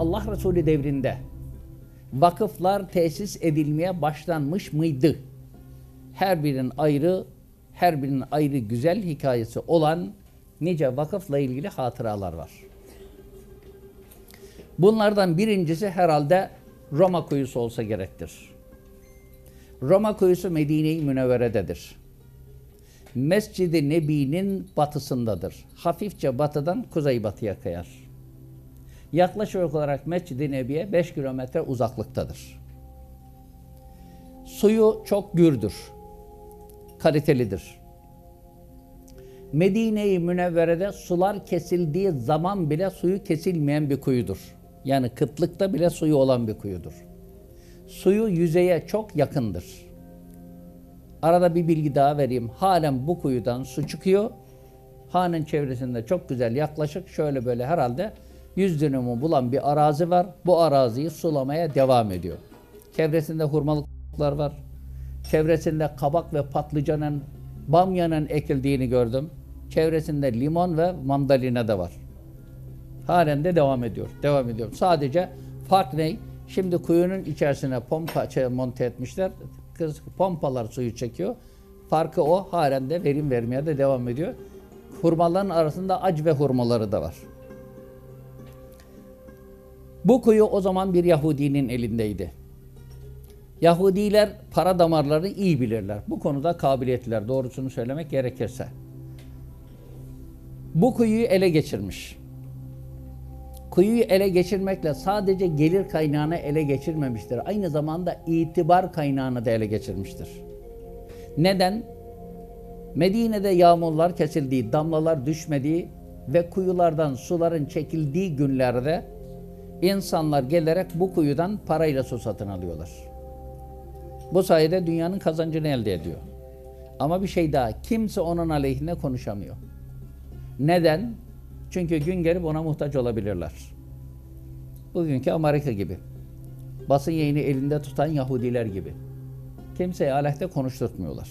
Allah Resulü devrinde vakıflar tesis edilmeye başlanmış mıydı? Her birinin ayrı, her birinin ayrı güzel hikayesi olan nice vakıfla ilgili hatıralar var. Bunlardan birincisi herhalde Roma kuyusu olsa gerektir. Roma kuyusu Medine-i Münevvere'dedir. Mescid-i Nebi'nin batısındadır. Hafifçe batıdan kuzeybatıya kayar. Yaklaşık olarak Mescid-i Nebi'ye 5 kilometre uzaklıktadır. Suyu çok gürdür. Kalitelidir. Medine-i Münevvere'de sular kesildiği zaman bile suyu kesilmeyen bir kuyudur. Yani kıtlıkta bile suyu olan bir kuyudur. Suyu yüzeye çok yakındır. Arada bir bilgi daha vereyim. Halen bu kuyudan su çıkıyor. Hanın çevresinde çok güzel yaklaşık şöyle böyle herhalde 100 dönümü bulan bir arazi var. Bu araziyi sulamaya devam ediyor. Çevresinde hurmalıklar var. Çevresinde kabak ve patlıcanın, bamyanın ekildiğini gördüm. Çevresinde limon ve mandalina da var. Halen de devam ediyor. Devam ediyor. Sadece fark ne? Şimdi kuyunun içerisine pompa şey, monte etmişler. Kız pompalar suyu çekiyor. Farkı o. Halen de verim vermeye de devam ediyor. Hurmaların arasında ac ve hurmaları da var. Bu kuyu o zaman bir Yahudinin elindeydi. Yahudiler para damarları iyi bilirler. Bu konuda kabiliyetliler. Doğrusunu söylemek gerekirse. Bu kuyuyu ele geçirmiş. Kuyuyu ele geçirmekle sadece gelir kaynağını ele geçirmemiştir. Aynı zamanda itibar kaynağını da ele geçirmiştir. Neden? Medine'de yağmurlar kesildiği, damlalar düşmediği ve kuyulardan suların çekildiği günlerde insanlar gelerek bu kuyudan parayla su satın alıyorlar. Bu sayede dünyanın kazancını elde ediyor. Ama bir şey daha, kimse onun aleyhine konuşamıyor. Neden? Çünkü gün gelip ona muhtaç olabilirler. Bugünkü Amerika gibi. Basın yayını elinde tutan Yahudiler gibi. Kimseye aleyhte konuşturtmuyorlar.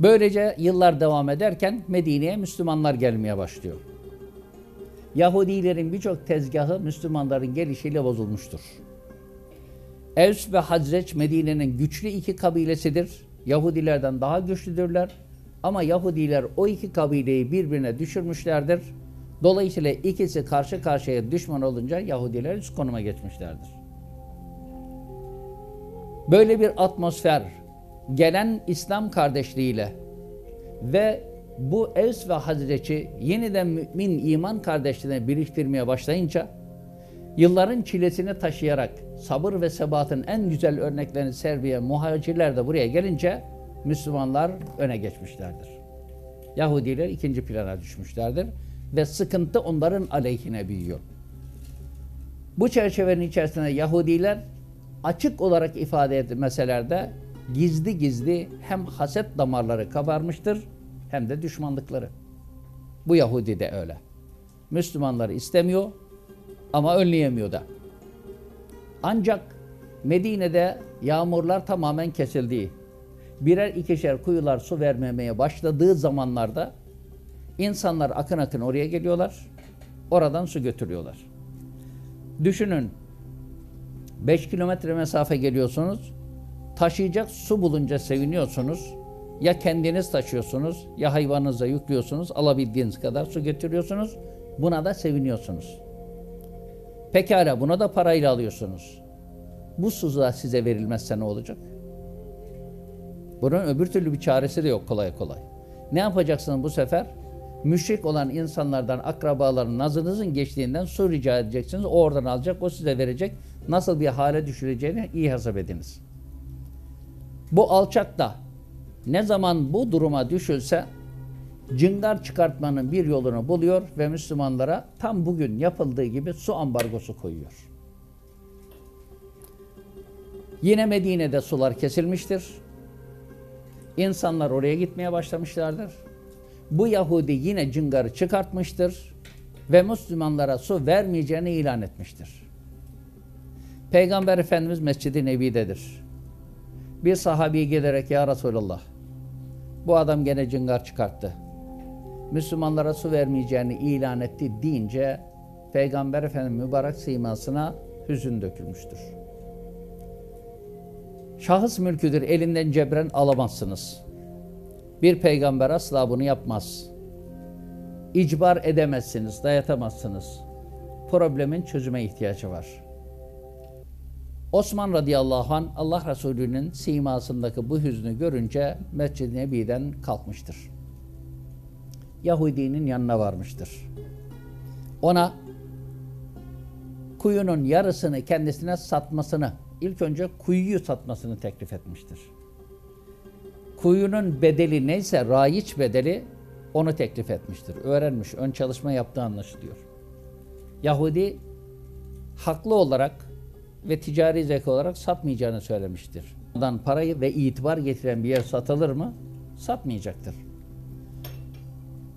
Böylece yıllar devam ederken Medine'ye Müslümanlar gelmeye başlıyor. Yahudilerin birçok tezgahı Müslümanların gelişiyle bozulmuştur. Evs ve Hazreç Medine'nin güçlü iki kabilesidir. Yahudilerden daha güçlüdürler. Ama Yahudiler o iki kabileyi birbirine düşürmüşlerdir. Dolayısıyla ikisi karşı karşıya düşman olunca Yahudiler üst konuma geçmişlerdir. Böyle bir atmosfer gelen İslam kardeşliğiyle ve bu Evs ve Hazreç'i yeniden mümin iman kardeşliğine biriktirmeye başlayınca yılların çilesini taşıyarak sabır ve sebatın en güzel örneklerini sergileyen muhacirler de buraya gelince Müslümanlar öne geçmişlerdir. Yahudiler ikinci plana düşmüşlerdir ve sıkıntı onların aleyhine büyüyor. Bu çerçevenin içerisinde Yahudiler açık olarak ifade etmeseler de gizli gizli hem haset damarları kabarmıştır hem de düşmanlıkları. Bu Yahudi de öyle. Müslümanları istemiyor ama önleyemiyor da. Ancak Medine'de yağmurlar tamamen kesildiği, birer ikişer kuyular su vermemeye başladığı zamanlarda insanlar akın akın oraya geliyorlar. Oradan su götürüyorlar. Düşünün 5 kilometre mesafe geliyorsunuz. Taşıyacak su bulunca seviniyorsunuz. Ya kendiniz taşıyorsunuz ya hayvanınıza yüklüyorsunuz. Alabildiğiniz kadar su götürüyorsunuz. Buna da seviniyorsunuz. Pekala buna da parayla alıyorsunuz. Bu su da size verilmezse ne olacak? Bunun öbür türlü bir çaresi de yok kolay kolay. Ne yapacaksınız bu sefer? Müşrik olan insanlardan, akrabaların nazınızın geçtiğinden su rica edeceksiniz. O oradan alacak, o size verecek. Nasıl bir hale düşüreceğini iyi hesap ediniz. Bu alçak da ne zaman bu duruma düşülse cıngar çıkartmanın bir yolunu buluyor ve Müslümanlara tam bugün yapıldığı gibi su ambargosu koyuyor. Yine Medine'de sular kesilmiştir. İnsanlar oraya gitmeye başlamışlardır. Bu Yahudi yine cıngarı çıkartmıştır ve Müslümanlara su vermeyeceğini ilan etmiştir. Peygamber Efendimiz Mescid-i Nebi'dedir. Bir sahabi gelerek ya Resulallah bu adam gene cıngar çıkarttı. Müslümanlara su vermeyeceğini ilan etti deyince Peygamber Efendimiz mübarek simasına hüzün dökülmüştür. Şahıs mülküdür elinden cebren alamazsınız. Bir peygamber asla bunu yapmaz. İcbar edemezsiniz, dayatamazsınız. Problemin çözüme ihtiyacı var. Osman radıyallahu an Allah Resulü'nün simasındaki bu hüznü görünce Mescid-i Nebi'den kalkmıştır. Yahudinin yanına varmıştır. Ona kuyunun yarısını kendisine satmasını, ilk önce kuyuyu satmasını teklif etmiştir. Kuyunun bedeli neyse, raiç bedeli onu teklif etmiştir. Öğrenmiş, ön çalışma yaptığı anlaşılıyor. Yahudi haklı olarak ve ticari zeka olarak satmayacağını söylemiştir. Ondan parayı ve itibar getiren bir yer satılır mı? Satmayacaktır.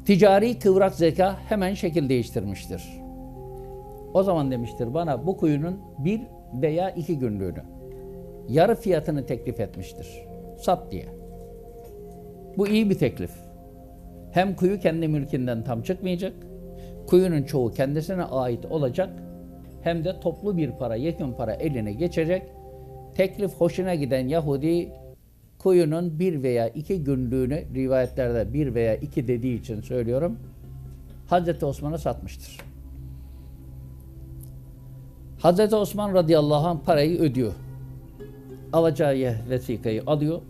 Ticari kıvrak zeka hemen şekil değiştirmiştir. O zaman demiştir bana bu kuyunun bir veya iki günlüğünü yarı fiyatını teklif etmiştir. Sat diye. Bu iyi bir teklif. Hem kuyu kendi mülkünden tam çıkmayacak, kuyunun çoğu kendisine ait olacak, hem de toplu bir para, yekün para eline geçecek. Teklif hoşuna giden Yahudi kuyunun bir veya iki günlüğünü rivayetlerde bir veya iki dediği için söylüyorum. Hazreti Osman'a satmıştır. Hazreti Osman radıyallahu anh parayı ödüyor. Alacağı vesikayı alıyor.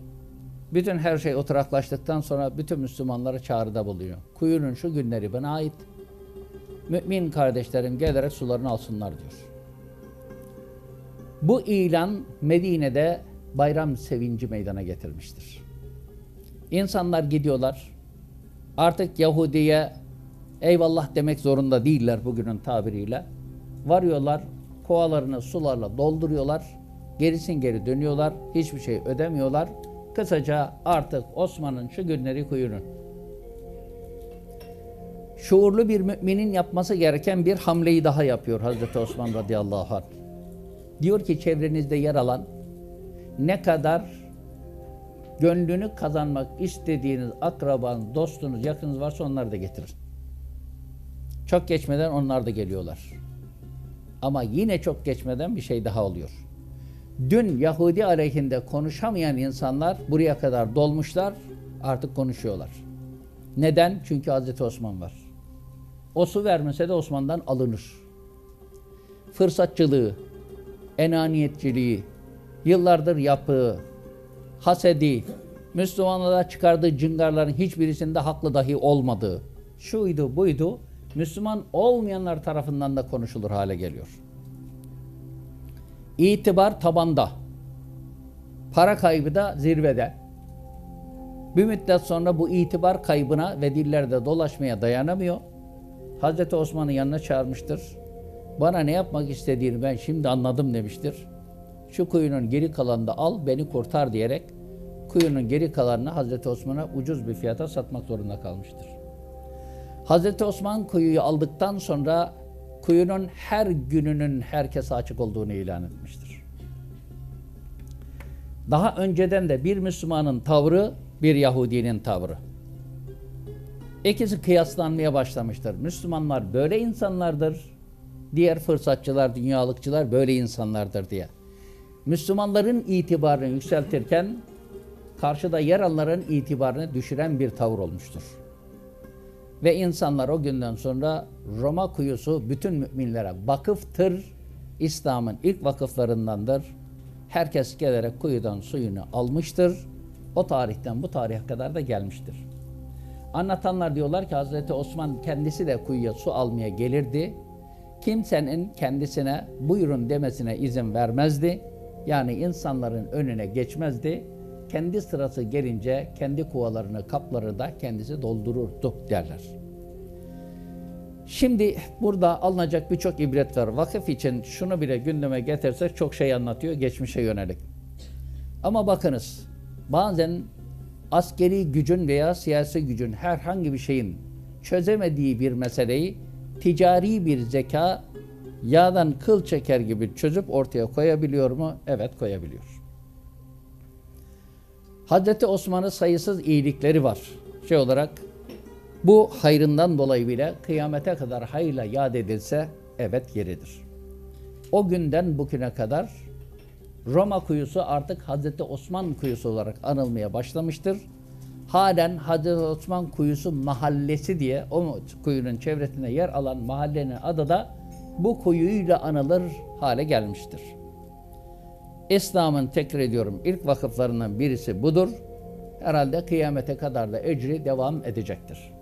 Bütün her şey oturaklaştıktan sonra bütün Müslümanlara çağrıda buluyor. Kuyunun şu günleri bana ait. Mümin kardeşlerim gelerek sularını alsınlar diyor. Bu ilan Medine'de bayram sevinci meydana getirmiştir. İnsanlar gidiyorlar. Artık Yahudi'ye eyvallah demek zorunda değiller bugünün tabiriyle. Varıyorlar, kovalarını sularla dolduruyorlar. Gerisin geri dönüyorlar. Hiçbir şey ödemiyorlar. Kısaca artık Osman'ın şu günleri kuyunun. Şuurlu bir müminin yapması gereken bir hamleyi daha yapıyor Hazreti Osman radıyallahu anh. Diyor ki çevrenizde yer alan ne kadar gönlünü kazanmak istediğiniz akraban, dostunuz, yakınız varsa onları da getirin. Çok geçmeden onlar da geliyorlar. Ama yine çok geçmeden bir şey daha oluyor. Dün Yahudi aleyhinde konuşamayan insanlar buraya kadar dolmuşlar, artık konuşuyorlar. Neden? Çünkü Hazreti Osman var. O su vermese de Osman'dan alınır. Fırsatçılığı, enaniyetçiliği, yıllardır yapığı, hasedi, Müslümanlara çıkardığı cıngarların hiçbirisinde haklı dahi olmadığı, şuydu buydu, Müslüman olmayanlar tarafından da konuşulur hale geliyor. İtibar tabanda, para kaybı da zirvede. Bir müddet sonra bu itibar kaybına ve dillerde dolaşmaya dayanamıyor. Hazreti Osman'ı yanına çağırmıştır. Bana ne yapmak istediğini ben şimdi anladım demiştir. Şu kuyunun geri kalanını da al beni kurtar diyerek kuyunun geri kalanını Hazreti Osman'a ucuz bir fiyata satmak zorunda kalmıştır. Hazreti Osman kuyuyu aldıktan sonra kuyunun her gününün herkese açık olduğunu ilan etmiştir. Daha önceden de bir Müslümanın tavrı bir Yahudinin tavrı. İkisi kıyaslanmaya başlamıştır. Müslümanlar böyle insanlardır. Diğer fırsatçılar, dünyalıkçılar böyle insanlardır diye. Müslümanların itibarını yükseltirken karşıda yer alanların itibarını düşüren bir tavır olmuştur. Ve insanlar o günden sonra Roma kuyusu bütün müminlere vakıftır. İslam'ın ilk vakıflarındandır. Herkes gelerek kuyudan suyunu almıştır. O tarihten bu tarihe kadar da gelmiştir. Anlatanlar diyorlar ki Hazreti Osman kendisi de kuyuya su almaya gelirdi. Kimsenin kendisine buyurun demesine izin vermezdi. Yani insanların önüne geçmezdi. Kendi sırası gelince kendi kuvalarını, kapları da kendisi doldururdu derler. Şimdi burada alınacak birçok ibret var. Vakıf için şunu bile gündeme getirsek çok şey anlatıyor geçmişe yönelik. Ama bakınız bazen askeri gücün veya siyasi gücün herhangi bir şeyin çözemediği bir meseleyi ticari bir zeka yağdan kıl çeker gibi çözüp ortaya koyabiliyor mu? Evet koyabiliyor. Hazreti Osman'ın sayısız iyilikleri var. Şey olarak bu hayrından dolayı bile kıyamete kadar hayırla yad edilse Evet yeridir. O günden bugüne kadar Roma kuyusu artık Hazreti Osman kuyusu olarak anılmaya başlamıştır. Halen Hazreti Osman kuyusu mahallesi diye o kuyunun çevresinde yer alan mahallenin adı da bu kuyuyla anılır hale gelmiştir. İslam'ın tekrar ediyorum ilk vakıflarından birisi budur. Herhalde kıyamete kadar da ecri devam edecektir.